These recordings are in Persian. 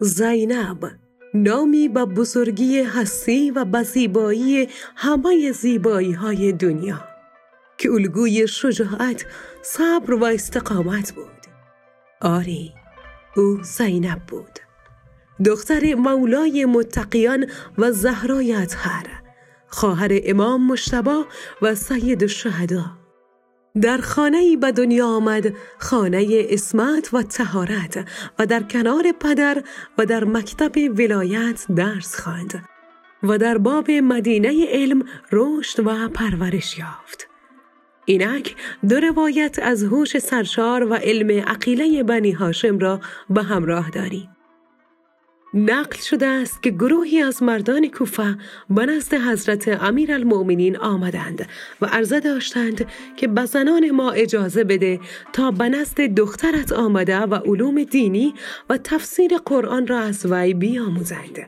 زینب نامی به بزرگی هستی و به زیبایی همه زیبایی های دنیا که الگوی شجاعت، صبر و استقامت بود. آری، او زینب بود. دختر مولای متقیان و زهرای اطهر، خواهر امام مشتبا و سید الشهدا. در خانه به دنیا آمد خانه اسمت و تهارت و در کنار پدر و در مکتب ولایت درس خواند و در باب مدینه علم رشد و پرورش یافت. اینک دو روایت از هوش سرشار و علم عقیله بنی هاشم را به همراه داریم. نقل شده است که گروهی از مردان کوفه به نزد حضرت امیر المؤمنین آمدند و عرضه داشتند که به ما اجازه بده تا به نزد دخترت آمده و علوم دینی و تفسیر قرآن را از وی بیاموزند.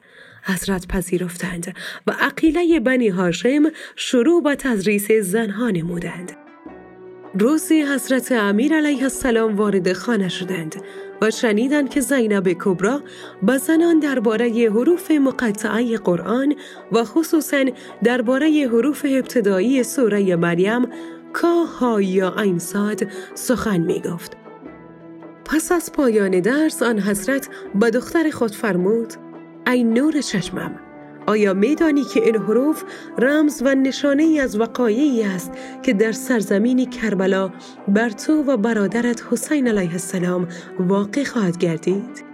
حضرت پذیرفتند و عقیله بنی هاشم شروع به تدریس زنها نمودند. روزی حضرت امیر علیه السلام وارد خانه شدند و شنیدند که زینب کبرا به زنان درباره حروف مقطعه قرآن و خصوصا درباره حروف ابتدایی سوره مریم کا ها یا این ساد سخن می گفت. پس از پایان درس آن حضرت به دختر خود فرمود ای نور چشمم آیا میدانی که این حروف رمز و نشانه ای از وقایعی است که در سرزمین کربلا بر تو و برادرت حسین علیه السلام واقع خواهد گردید؟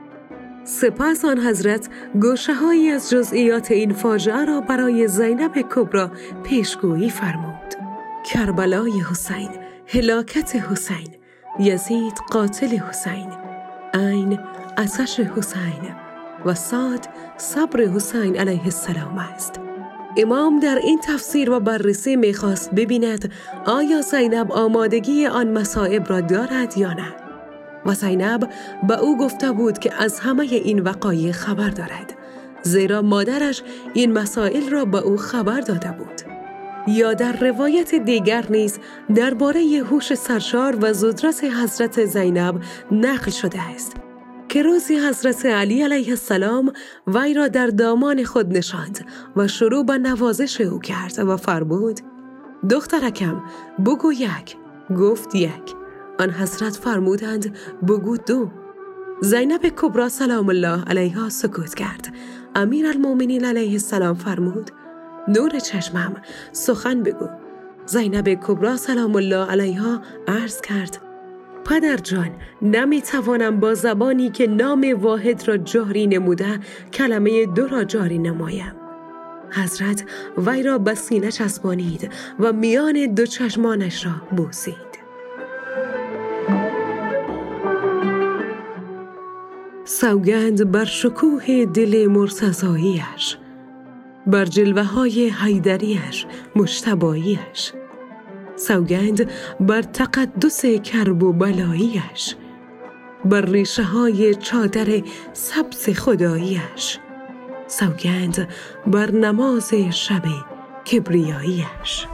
سپس آن حضرت گوشه هایی از جزئیات این فاجعه را برای زینب کبرا پیشگویی فرمود. کربلای حسین، هلاکت حسین، یزید قاتل حسین، عین اتش حسین و ساد صبر حسین علیه السلام است. امام در این تفسیر و بررسی می‌خواست ببیند آیا زینب آمادگی آن مصائب را دارد یا نه. و زینب به او گفته بود که از همه این وقایع خبر دارد. زیرا مادرش این مسائل را به او خبر داده بود. یا در روایت دیگر نیز درباره هوش سرشار و زدرت حضرت زینب نقل شده است که روزی حضرت علی علیه السلام وی را در دامان خود نشاند و شروع به نوازش او کرد و فرمود دخترکم بگو یک. گفت یک. آن حضرت فرمودند بگو دو. زینب کبرا سلام الله علیها سکوت کرد. امیر المومنین علیه السلام فرمود نور چشمم سخن بگو. زینب کبرا سلام الله علیها عرض کرد پدر جان نمی توانم با زبانی که نام واحد را جاری نموده کلمه دو را جاری نمایم. حضرت وی را به سینه چسبانید و میان دو چشمانش را بوسید. سوگند بر شکوه دل مرسزاییش بر جلوه های حیدریش مشتباییش سوگند بر تقدس کرب و بلاییش بر ریشه های چادر سبز خداییش. سوگند بر نماز شب کبریاییش.